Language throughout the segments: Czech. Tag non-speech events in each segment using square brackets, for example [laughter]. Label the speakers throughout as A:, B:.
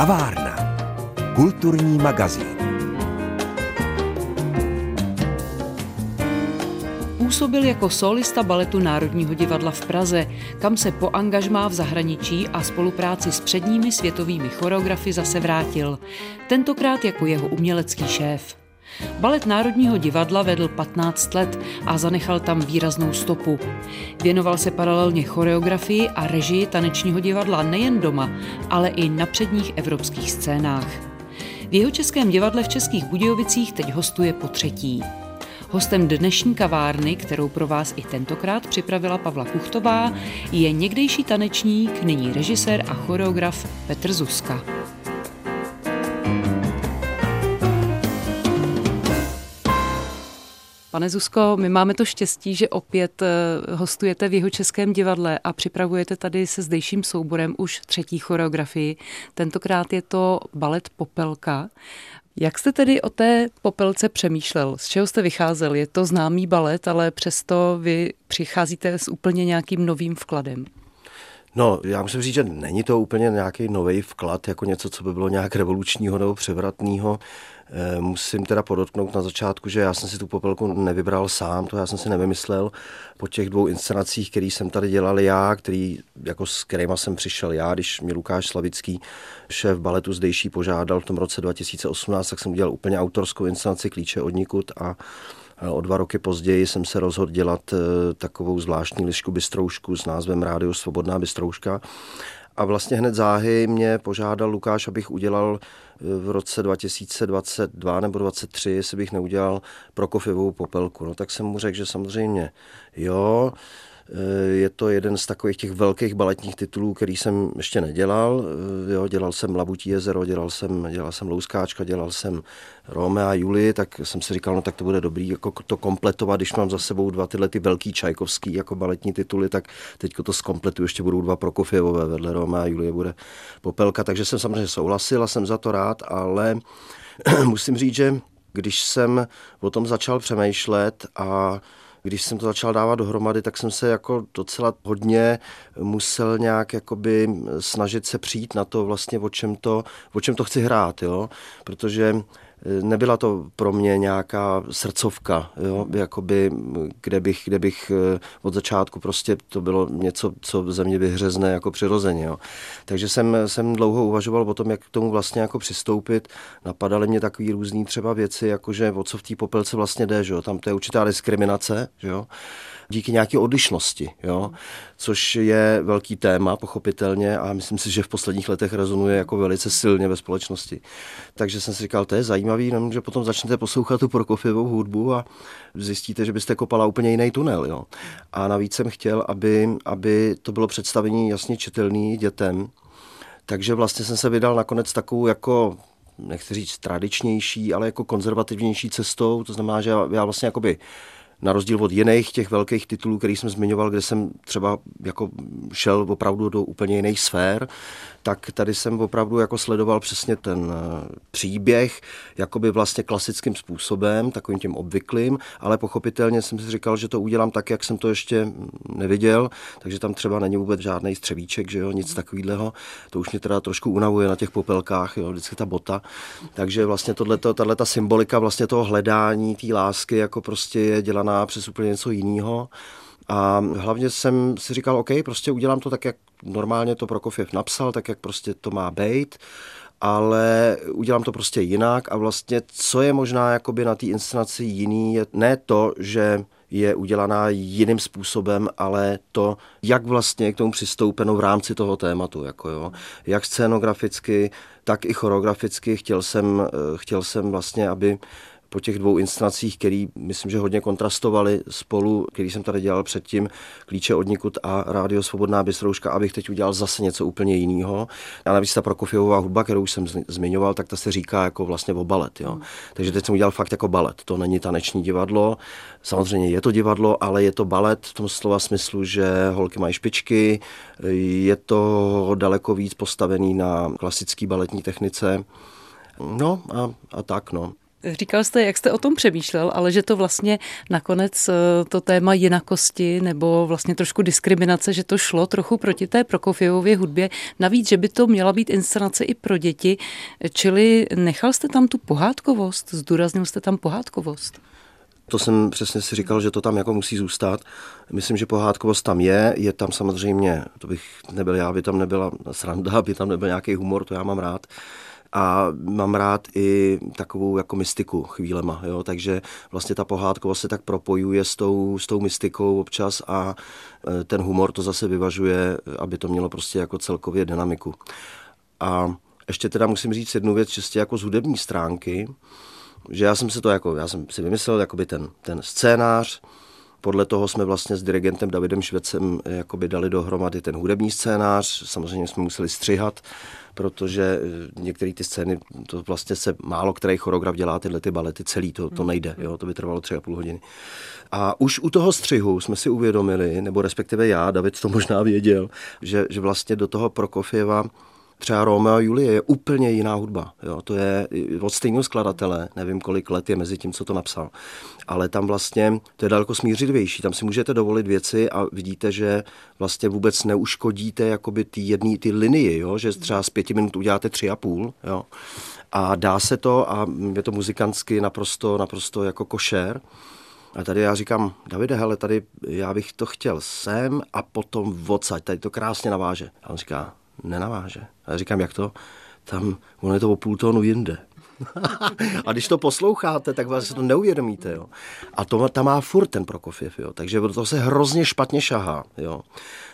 A: Kavárna. Kulturní magazín.
B: Působil jako solista baletu Národního divadla v Praze, kam se po angažmá v zahraničí a spolupráci s předními světovými choreografy zase vrátil. Tentokrát jako jeho umělecký šéf. Balet Národního divadla vedl 15 let a zanechal tam výraznou stopu. Věnoval se paralelně choreografii a režii tanečního divadla nejen doma, ale i na předních evropských scénách. V jeho českém divadle v Českých Budějovicích teď hostuje po třetí. Hostem dnešní kavárny, kterou pro vás i tentokrát připravila Pavla Kuchtová, je někdejší tanečník, nyní režisér a choreograf Petr Zuska. Pane Zuzko, my máme to štěstí, že opět eh, hostujete v jeho českém divadle a připravujete tady se zdejším souborem už třetí choreografii. Tentokrát je to balet Popelka. Jak jste tedy o té popelce přemýšlel? Z čeho jste vycházel? Je to známý balet, ale přesto vy přicházíte s úplně nějakým novým vkladem.
C: No, já musím říct, že není to úplně nějaký nový vklad, jako něco, co by bylo nějak revolučního nebo převratného. Eh, musím teda podotknout na začátku, že já jsem si tu popelku nevybral sám, to já jsem si nevymyslel. Po těch dvou inscenacích, který jsem tady dělal já, který, jako s kterýma jsem přišel já, když mě Lukáš Slavický, šéf baletu zdejší, požádal v tom roce 2018, tak jsem udělal úplně autorskou inscenaci Klíče od nikud a O dva roky později jsem se rozhodl dělat eh, takovou zvláštní lišku bystroušku s názvem Rádio Svobodná bystrouška. A vlastně hned záhy mě požádal Lukáš, abych udělal eh, v roce 2022 nebo 2023, jestli bych neudělal Prokofěvou popelku. No tak jsem mu řekl, že samozřejmě jo, je to jeden z takových těch velkých baletních titulů, který jsem ještě nedělal. Jo, dělal jsem Labutí jezero, dělal jsem, dělal jsem Louskáčka, dělal jsem Rome a Julii, tak jsem si říkal, no tak to bude dobrý jako to kompletovat, když mám za sebou dva tyhle ty velký čajkovský jako baletní tituly, tak teď to zkompletuju, ještě budou dva Prokofěvové vedle Rome a Julie bude Popelka, takže jsem samozřejmě souhlasil a jsem za to rád, ale [clears throat] musím říct, že když jsem o tom začal přemýšlet a když jsem to začal dávat dohromady, tak jsem se jako docela hodně musel nějak jakoby snažit se přijít na to vlastně, o čem to, o čem to chci hrát, jo? protože nebyla to pro mě nějaká srdcovka, jo, jakoby, kde, bych, kde bych eh, od začátku prostě to bylo něco, co ze mě vyhřezne jako přirozeně. Jo. Takže jsem, jsem dlouho uvažoval o tom, jak k tomu vlastně jako přistoupit. Napadaly mě takové různé třeba věci, jakože o co v té popelce vlastně jde, že jo. tam to je určitá diskriminace, že jo díky nějaké odlišnosti, jo? což je velký téma, pochopitelně, a myslím si, že v posledních letech rezonuje jako velice silně ve společnosti. Takže jsem si říkal, to je zajímavý, no, že potom začnete poslouchat tu Prokofěvou hudbu a zjistíte, že byste kopala úplně jiný tunel. Jo? A navíc jsem chtěl, aby, aby to bylo představení jasně čitelný dětem, takže vlastně jsem se vydal nakonec takovou jako nechci říct tradičnější, ale jako konzervativnější cestou, to znamená, že já vlastně jakoby na rozdíl od jiných těch velkých titulů, který jsem zmiňoval, kde jsem třeba jako šel opravdu do úplně jiných sfér, tak tady jsem opravdu jako sledoval přesně ten eh, příběh, jakoby vlastně klasickým způsobem, takovým tím obvyklým, ale pochopitelně jsem si říkal, že to udělám tak, jak jsem to ještě neviděl, takže tam třeba není vůbec žádný střevíček, že jo, nic takového. To už mě teda trošku unavuje na těch popelkách, jo, vždycky ta bota. Takže vlastně tohleto, tato symbolika vlastně toho hledání, té lásky, jako prostě je dělaná přes úplně něco jiného. A hlavně jsem si říkal, OK, prostě udělám to tak, jak normálně to Prokofiev napsal, tak jak prostě to má být ale udělám to prostě jinak a vlastně co je možná jakoby na té inscenaci jiný, je ne to, že je udělaná jiným způsobem, ale to, jak vlastně k tomu přistoupeno v rámci toho tématu, jako jo. Jak scénograficky, tak i choreograficky chtěl jsem, eh, chtěl jsem vlastně, aby po těch dvou inscenacích, který myslím, že hodně kontrastovali spolu, který jsem tady dělal předtím, Klíče od nikud a Rádio Svobodná bystrouška, abych teď udělal zase něco úplně jiného. A navíc ta Prokofěvová hudba, kterou jsem zmiňoval, tak ta se říká jako vlastně o balet. Jo. Mm. Takže teď jsem udělal fakt jako balet. To není taneční divadlo. Samozřejmě je to divadlo, ale je to balet v tom slova smyslu, že holky mají špičky, je to daleko víc postavený na klasické baletní technice. No a, a tak, no.
B: Říkal jste, jak jste o tom přemýšlel, ale že to vlastně nakonec eh, to téma jinakosti nebo vlastně trošku diskriminace, že to šlo trochu proti té Prokofěvově hudbě. Navíc, že by to měla být inscenace i pro děti, čili nechal jste tam tu pohádkovost, zdůraznil jste tam pohádkovost.
C: To jsem přesně si říkal, že to tam jako musí zůstat. Myslím, že pohádkovost tam je, je tam samozřejmě, to bych nebyl já, aby tam nebyla sranda, aby tam nebyl nějaký humor, to já mám rád a mám rád i takovou jako mystiku chvílema, jo? takže vlastně ta pohádkovost se tak propojuje s tou, s tou mystikou občas a e, ten humor to zase vyvažuje, aby to mělo prostě jako celkově dynamiku. A ještě teda musím říct jednu věc čistě jako z hudební stránky, že já jsem si to jako, já jsem si vymyslel jakoby ten, ten scénář, podle toho jsme vlastně s dirigentem Davidem Švecem jakoby dali dohromady ten hudební scénář, samozřejmě jsme museli střihat, protože eh, některé ty scény, to vlastně se málo který choreograf dělá tyhle ty balety celý, to, to nejde, jo, to by trvalo tři a půl hodiny. A už u toho střihu jsme si uvědomili, nebo respektive já, David to možná věděl, že, že vlastně do toho Prokofěva třeba Romeo a Julie je úplně jiná hudba. Jo? To je od stejného skladatele, nevím kolik let je mezi tím, co to napsal. Ale tam vlastně to je daleko smířivější. Tam si můžete dovolit věci a vidíte, že vlastně vůbec neuškodíte jakoby ty jedné ty linii, jo? že třeba z pěti minut uděláte tři a půl. Jo? A dá se to a je to muzikantsky naprosto, naprosto jako košer. A tady já říkám, Davide, hele, tady já bych to chtěl sem a potom odsaď, tady to krásně naváže. A on říká, nenaváže. A já říkám, jak to? Tam, ono je to o půl tónu jinde. [laughs] a když to posloucháte, tak vás to neuvědomíte. Jo. A to tam má furt ten Prokofiev, jo. takže to se hrozně špatně šahá. Jo.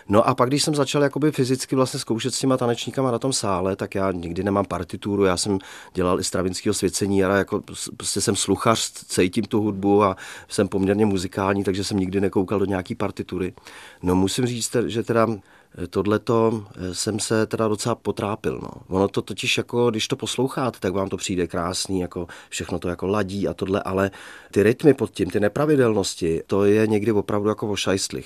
C: No a pak, když jsem začal jakoby fyzicky vlastně zkoušet s těma tanečníkama na tom sále, tak já nikdy nemám partituru, já jsem dělal i stravinského svěcení, já jako prostě jsem sluchař, cítím tu hudbu a jsem poměrně muzikální, takže jsem nikdy nekoukal do nějaký partitury. No musím říct, že teda tohleto eh, jsem se teda docela potrápil. No. Ono to totiž jako, když to posloucháte, tak vám to přijde krásný, jako všechno to jako ladí a tohle, ale ty rytmy pod tím, ty nepravidelnosti, to je někdy opravdu jako o.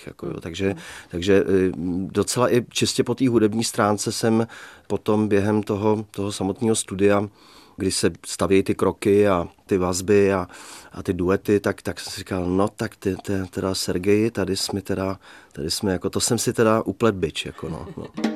C: Jako, jo. Takže, takže eh, docela i čistě po té hudební stránce jsem potom během toho, toho samotného studia kdy se stavějí ty kroky a ty vazby a, a ty duety, tak, tak jsem si říkal, no tak ty, ty, teda Sergej, tady jsme teda, tady jsme jako, to jsem si teda uplet byč, jako no. no.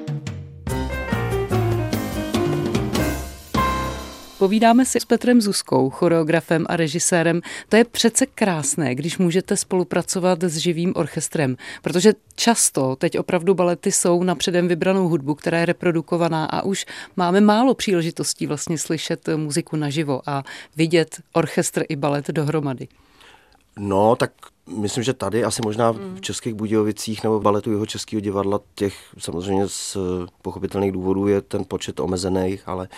B: Povídáme si s Petrem Zuskou, choreografem a režisérem. To je přece krásné, když můžete spolupracovat s živým orchestrem, protože často teď opravdu balety jsou na předem vybranou hudbu, která je reprodukovaná a už máme málo příležitostí vlastně slyšet muziku naživo a vidět orchestr i balet dohromady.
C: No, tak myslím, že tady asi možná v Českých Budějovicích nebo baletu jeho českého divadla těch samozřejmě z pochopitelných důvodů je ten počet omezený, ale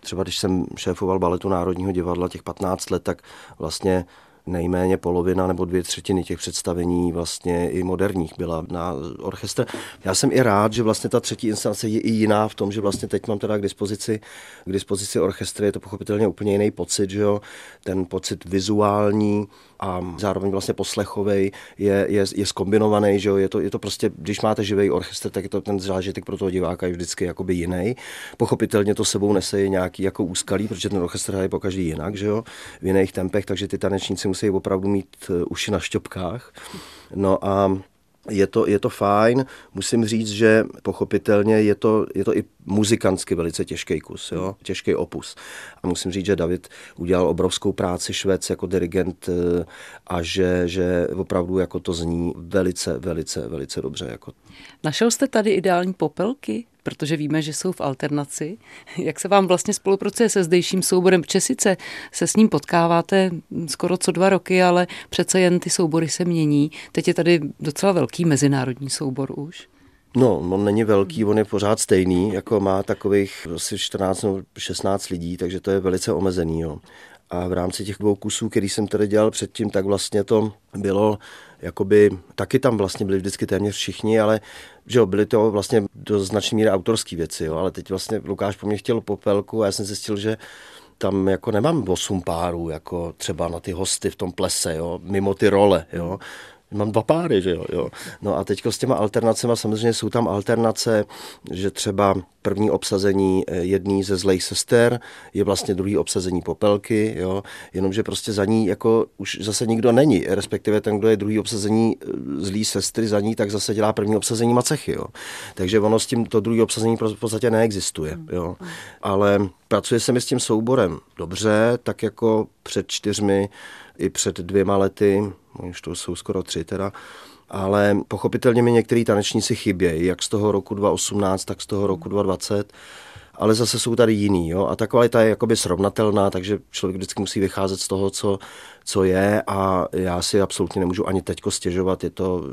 C: třeba když jsem šéfoval baletu Národního divadla těch 15 let, tak vlastně nejméně polovina nebo dvě třetiny těch představení vlastně i moderních byla na orchestr. Já jsem i rád, že vlastně ta třetí instance je i jiná v tom, že vlastně teď mám teda k dispozici, k dispozici orchestry, je to pochopitelně úplně jiný pocit, že jo, ten pocit vizuální, a zároveň vlastně poslechovej je, je, je skombinovaný, že jo? Je, to, je to prostě, když máte živý orchestr, tak je to ten zážitek pro toho diváka je vždycky jakoby jiný. Pochopitelně to sebou nese nějaký jako úskalí, protože ten orchestr hraje po každý jinak, že jo? v jiných tempech, takže ty tanečníci musí opravdu mít eh, uši na šťopkách. No a je to, je to fajn, musím říct, že pochopitelně je to, je to i muzikantsky velice těžký kus, jo? těžký opus. A musím říct, že David udělal obrovskou práci Švec jako dirigent eh, a že, že opravdu jako to zní velice, velice, velice dobře. Jako.
B: Našel jste tady ideální popelky? Protože víme, že jsou v alternaci. [laughs] Jak se vám vlastně spolupracuje se zdejším souborem? Protože sice se s ním potkáváte skoro co dva roky, ale přece jen ty soubory se mění. Teď je tady docela velký mezinárodní soubor už.
C: No, on není velký, on je pořád stejný, jako má takových asi 14 nebo 16 lidí, takže to je velice omezený. Jo. A v rámci těch dvou kusů, který jsem tady dělal předtím, tak vlastně to bylo, jakoby, taky tam vlastně byli vždycky téměř všichni, ale že jo, byly to vlastně do značné míry autorské věci, jo, ale teď vlastně Lukáš po mně chtěl popelku a já jsem zjistil, že tam jako nemám osm párů, jako třeba na ty hosty v tom plese, jo, mimo ty role, jo. Mám dva páry, že jo, jo. No a teďko s těma alternacemi samozřejmě jsou tam alternace, že třeba první obsazení eh, jedný ze zlejch sester je vlastně druhý obsazení popelky, jo, jenomže prostě za ní jako už zase nikdo není, respektive ten, kdo je druhý obsazení eh, zlý sestry za ní, tak zase dělá první obsazení macechy, jo. Takže ono s tím to druhý obsazení v podstatě neexistuje, jo. Ale pracuje se mi s tím souborem dobře, tak jako před čtyřmi i před dvěma lety, už to jsou skoro tři teda, ale pochopitelně mi některý tanečníci chybějí, jak z toho roku 2018, tak z toho roku 2020 ale zase jsou tady jiný. Jo? A ta kvalita je jakoby srovnatelná, takže člověk vždycky musí vycházet z toho, co, co je a já si absolutně nemůžu ani teďko stěžovat. Je, to,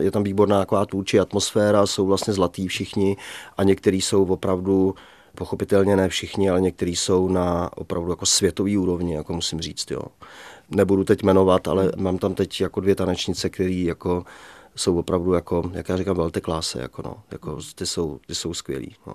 C: je tam výborná taková tvůrčí atmosféra, jsou vlastně zlatý všichni a někteří jsou opravdu pochopitelně ne všichni, ale někteří jsou na opravdu jako světový úrovni, jako musím říct. Jo nebudu teď jmenovat, ale mám tam teď jako dvě tanečnice, které jako jsou opravdu jako, jak já říkám, velte klásy, jako no, jako ty jsou, ty jsou skvělí. No.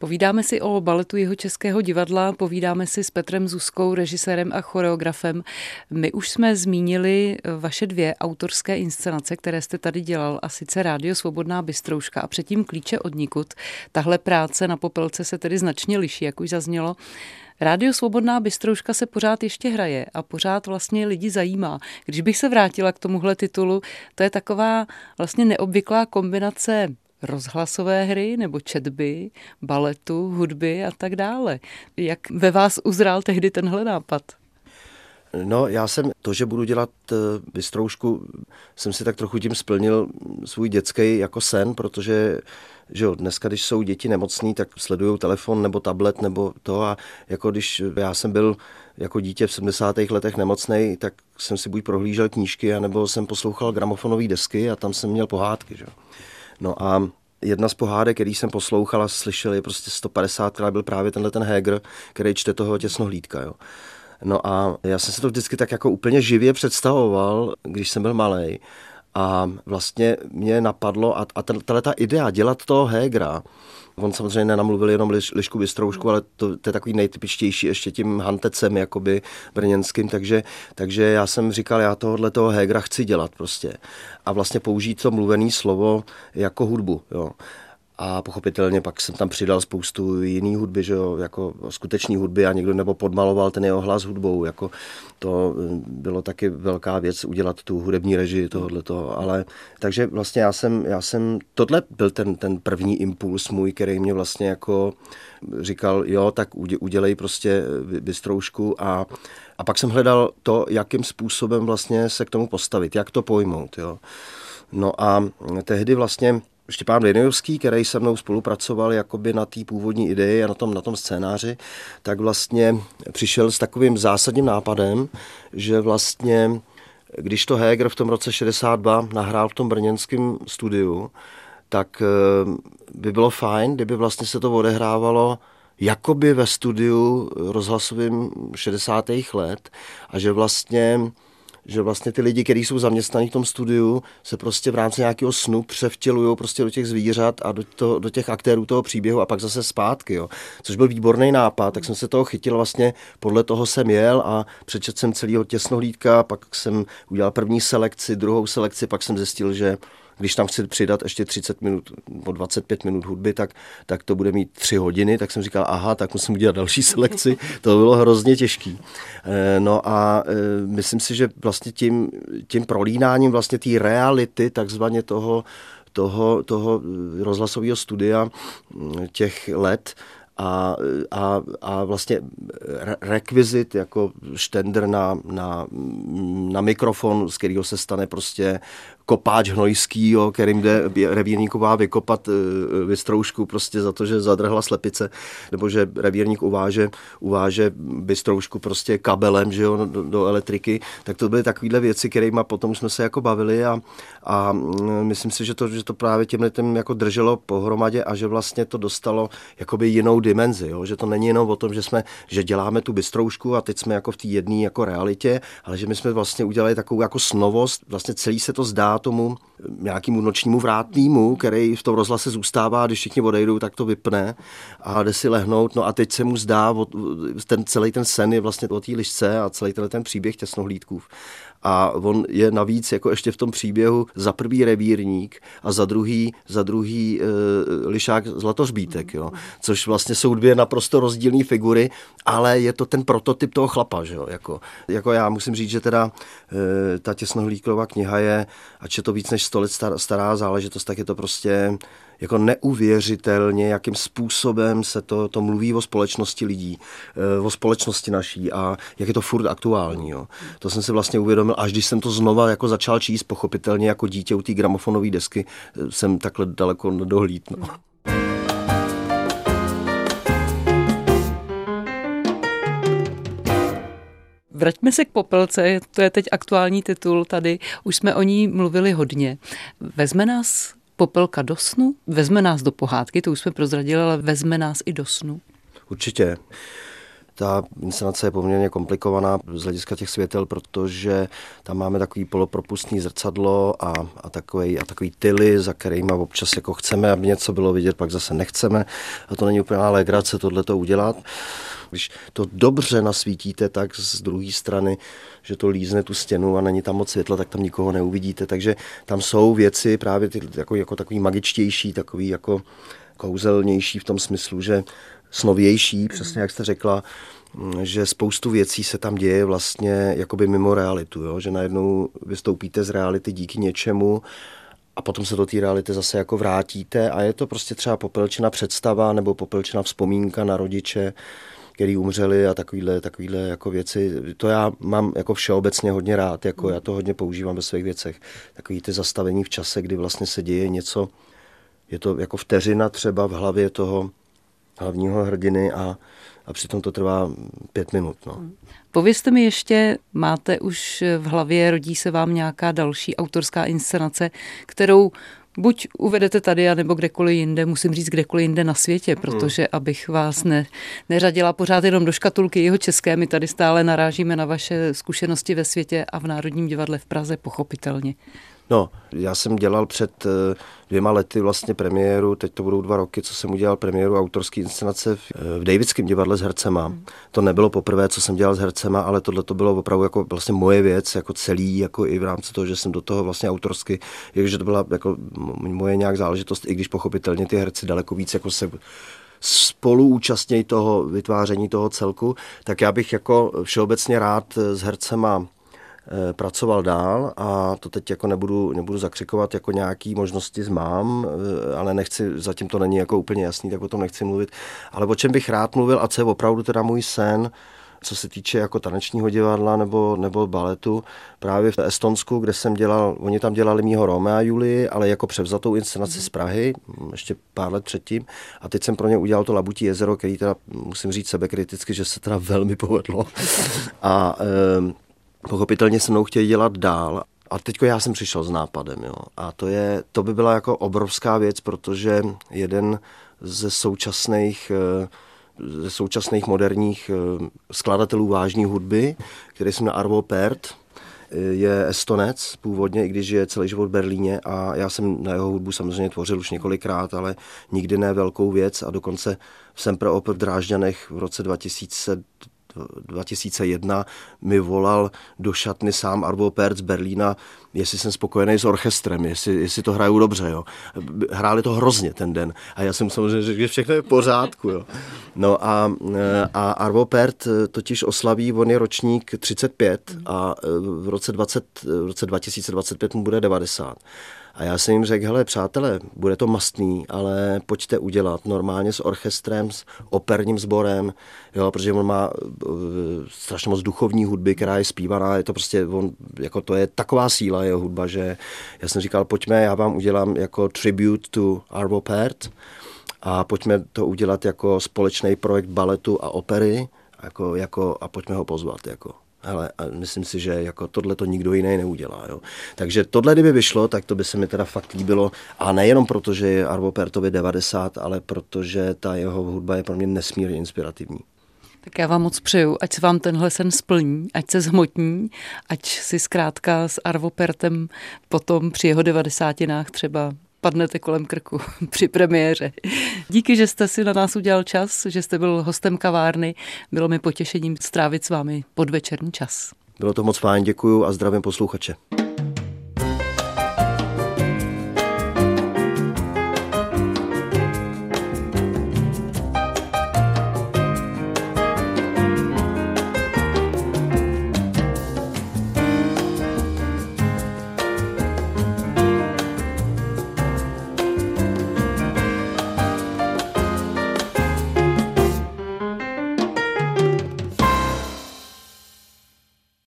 B: Povídáme si o baletu jeho českého divadla, povídáme si s Petrem Zuskou, režisérem a choreografem. My už jsme zmínili vaše dvě autorské inscenace, které jste tady dělal, a sice Rádio Svobodná Bystrouška a předtím Klíče od nikud. Tahle práce na Popelce se tedy značně liší, jak už zaznělo. Rádio Svobodná Bystrouška se pořád ještě hraje a pořád vlastně lidi zajímá. Když bych se vrátila k tomuhle titulu, to je taková vlastně neobvyklá kombinace rozhlasové hry nebo četby, baletu, hudby a tak dále. Jak ve vás uzrál tehdy tenhle nápad?
C: No, já jsem to, že budu dělat eh, jsem si tak trochu tím splnil svůj dětský jako sen, protože že jo, dneska, když jsou děti nemocní, tak sledují telefon nebo tablet nebo to a jako když já jsem byl jako dítě v 70. letech nemocný, tak jsem si buď prohlížel knížky, anebo jsem poslouchal gramofonové desky a tam jsem měl pohádky, že No a jedna z pohádek, který jsem poslouchal a slyšel, je prostě 150 krát byl právě tenhle ten Heger, který čte toho těsnohlídka, jo. No a já jsem se to vždycky tak jako úplně živě představoval, když jsem byl malý. A vlastně mě napadlo, a, a tahle ta idea dělat toho Hegera, On samozřejmě nenamluvil jenom liš, Lišku Bystroušku, ale to, to je takový nejtypičtější ještě tím hantecem jakoby brněnským, takže, takže já jsem říkal, já tohohle toho Hegra chci dělat prostě. A vlastně použít to mluvené slovo jako hudbu, jo. A pochopitelně pak jsem tam přidal spoustu jiný hudby, že jo, jako skutečný hudby a někdo nebo podmaloval ten jeho hlas hudbou, jako to eh, bylo taky velká věc udělat tu hudební režii tohoto, ale takže vlastně já jsem, já jsem, tohle byl ten, ten první impuls můj, který mě vlastně jako říkal, jo, tak udělej prostě bystroušku a, a pak jsem hledal to, jakým způsobem vlastně se k tomu postavit, jak to pojmout, jo. No a tehdy vlastně Štěpán Věnojovský, který se mnou spolupracoval jakoby na té původní ideji a na tom, na tom scénáři, tak vlastně přišel s takovým zásadním nápadem, že vlastně když to Heger v tom roce 62 nahrál v tom brněnském studiu, tak eh, by bylo fajn, kdyby vlastně se to odehrávalo jakoby ve studiu rozhlasovým 60. let a že vlastně že vlastně ty lidi, kteří jsou zaměstnaní v tom studiu, se prostě v rámci nějakého snu převtělují prostě do těch zvířat a do, to, do těch aktérů toho příběhu a pak zase zpátky, jo. Což byl výborný nápad, tak jsem se toho chytil vlastně, podle toho jsem jel a přečet jsem celého těsnohlídka, pak jsem udělal první selekci, druhou selekci, pak jsem zjistil, že když tam chci přidat ještě 30 minut nebo 25 minut hudby, tak, tak to bude mít 3 hodiny, tak jsem říkal, aha, tak musím udělat další [laughs] selekci. To bylo hrozně těžký. Eh, no a eh, myslím si, že vlastně tím, tím prolínáním vlastně té reality, takzvaně toho, toho, toho rozhlasového studia hm, těch let, a, a, a vlastně rekvizit jako štender na, na, na mikrofon, z kterého se stane prostě kopáč hnojský, jo, kterým jde revírníková vykopat e, vystroušku prostě za to, že zadrhla slepice, nebo že revírník uváže, uváže vystroušku prostě kabelem že jo, do, do elektriky, tak to byly takovéhle věci, kterými potom jsme se jako bavili a, a mm, myslím si, že to, že to právě těm lidem jako drželo pohromadě a že vlastně to dostalo jakoby jinou dimenzi, jo, že to není jenom o tom, že jsme, že děláme tu bystroušku a teď jsme jako v té jedné jako realitě, ale že my jsme vlastně udělali takovou jako snovost, vlastně celý se to zdá tomu nějakému nočnímu vrátnému, který v tom rozhlase zůstává, když všichni odejdou, tak to vypne a jde si lehnout. No a teď se mu zdá, ten celý ten sen je vlastně o té lišce a celý ten, ten příběh těsnohlídků. A on je navíc jako ještě v tom příběhu za prvý revírník a za druhý, za druhý e, lišák zlatořbítek, jo. což vlastně jsou dvě naprosto rozdílné figury, ale je to ten prototyp toho chlapa, že jo. Jako, jako já musím říct, že teda e, ta těsnohlíková kniha je, ač je to víc než 100 let stará záležitost, tak je to prostě jako neuvěřitelně, jakým způsobem se to, to mluví o společnosti lidí, eh, o společnosti naší a jak je to furt aktuální. Jo. To jsem si vlastně uvědomil, až když jsem to znova jako začal číst, pochopitelně jako dítě u té gramofonové desky, eh, jsem takhle daleko dohlíd. No.
B: Vraťme se k Popelce, to je teď aktuální titul tady, už jsme o ní mluvili hodně. Vezme nás Popelka do snu? Vezme nás do pohádky, to už jsme prozradili, ale vezme nás i do snu?
C: Určitě. Ta inscenace je poměrně komplikovaná z hlediska těch světel, protože tam máme takový polopropustný zrcadlo a, a, takový, a takový tyly, za kterými občas jako chceme, aby něco bylo vidět, pak zase nechceme. A to není úplně legrace tohle to udělat. Když to dobře nasvítíte, tak z druhé strany, že to lízne tu stěnu a není tam moc světla, tak tam nikoho neuvidíte. Takže tam jsou věci právě ty, jako, jako takový magičtější, takový jako kouzelnější v tom smyslu, že snovější, přesně jak jste řekla, že spoustu věcí se tam děje vlastně jakoby mimo realitu, jo? že najednou vystoupíte z reality díky něčemu a potom se do té reality zase jako vrátíte a je to prostě třeba popelčená představa nebo popelčená vzpomínka na rodiče, který umřeli a takovýhle, takovýhle jako věci. To já mám jako všeobecně hodně rád, jako já to hodně používám ve svých věcech. Takový ty zastavení v čase, kdy vlastně se děje něco, je to jako vteřina třeba v hlavě toho hlavního hrdiny a, a přitom to trvá pět minut. No.
B: Povězte mi ještě, máte už v hlavě, rodí se vám nějaká další autorská inscenace, kterou buď uvedete tady, nebo kdekoliv jinde, musím říct kdekoliv jinde na světě, hmm. protože abych vás ne, neřadila pořád jenom do škatulky jeho české, my tady stále narážíme na vaše zkušenosti ve světě a v Národním divadle v Praze, pochopitelně.
C: No, já jsem dělal před eh, dvěma lety vlastně premiéru, teď to budou dva roky, co jsem udělal premiéru autorské inscenace v, eh, v Davidském divadle s hercema. Hmm. To nebylo poprvé, co jsem dělal s hercema, ale tohle to bylo opravdu jako vlastně moje věc, jako celý, jako i v rámci toho, že jsem do toho vlastně autorsky, že to byla jako moje nějak záležitost, i když pochopitelně ty herci daleko víc jako se spoluúčastnějí toho vytváření toho celku, tak já bych jako všeobecně rád s hercema Eh, pracoval dál a to teď jako nebudu, nebudu zakřikovat jako nějaký možnosti mám, eh, ale nechci, zatím to není jako úplně jasný, tak o tom nechci mluvit. Ale o čem bych rád mluvil a co je opravdu teda můj sen, co se týče jako tanečního divadla nebo, nebo baletu, právě v Estonsku, kde jsem dělal, oni tam dělali mýho Romea Julii, ale jako převzatou inscenaci z Prahy, ještě pár let předtím. A teď jsem pro ně udělal to Labutí jezero, který teda musím říct sebekriticky, že se teda velmi povedlo. [laughs] A e, pochopitelně se mnou chtějí dělat dál. A teď já jsem přišel s nápadem, jo. A to, je, to by byla jako obrovská věc, protože jeden ze současných eh, ze současných moderních eh, skladatelů vážní hudby, který se jmenuje Arvo Pert, eh, je estonec původně, i když je celý život v Berlíně a já jsem na jeho hudbu samozřejmě tvořil už několikrát, ale nikdy ne velkou věc a dokonce jsem pro Opel v Drážďanech v roce 2000 2001 mi volal do šatny sám Arvo Perc z Berlína, jestli jsem spokojený s orchestrem, jestli, jestli to hrajou dobře. Jo. Hráli to hrozně ten den a já jsem samozřejmě řekl, že všechno je v pořádku. Jo. No a, a Arvo Pert totiž oslaví, on je ročník 35 a v roce, 20, v roce 2025 mu bude 90. A já jsem jim řekl, hele přátelé, bude to mastný, ale pojďte udělat normálně s orchestrem, s operním sborem, jo, protože on má uh, strašně moc duchovní hudby, která je zpívaná, je to prostě, on, jako to je taková síla jeho hudba, že já jsem říkal, pojďme, já vám udělám jako tribute to Arvo Pärt a pojďme to udělat jako společný projekt baletu a opery, jako, jako, a pojďme ho pozvat. Jako. Ale myslím si, že jako tohle to nikdo jiný neudělá. Jo. Takže tohle, kdyby vyšlo, tak to by se mi teda fakt líbilo. A nejenom proto, že je Arvo Pertovi 90, ale protože ta jeho hudba je pro mě nesmírně inspirativní.
B: Tak já vám moc přeju, ať se vám tenhle sen splní, ať se zhmotní, ať si zkrátka s Arvo Pertem potom při jeho devadesátinách třeba padnete kolem krku [laughs] při premiéře. Díky, že jste si na nás udělal čas, že jste byl hostem kavárny. Bylo mi potěšením strávit s vámi podvečerní čas.
C: Bylo to moc fajn, děkuju a zdravím posluchače.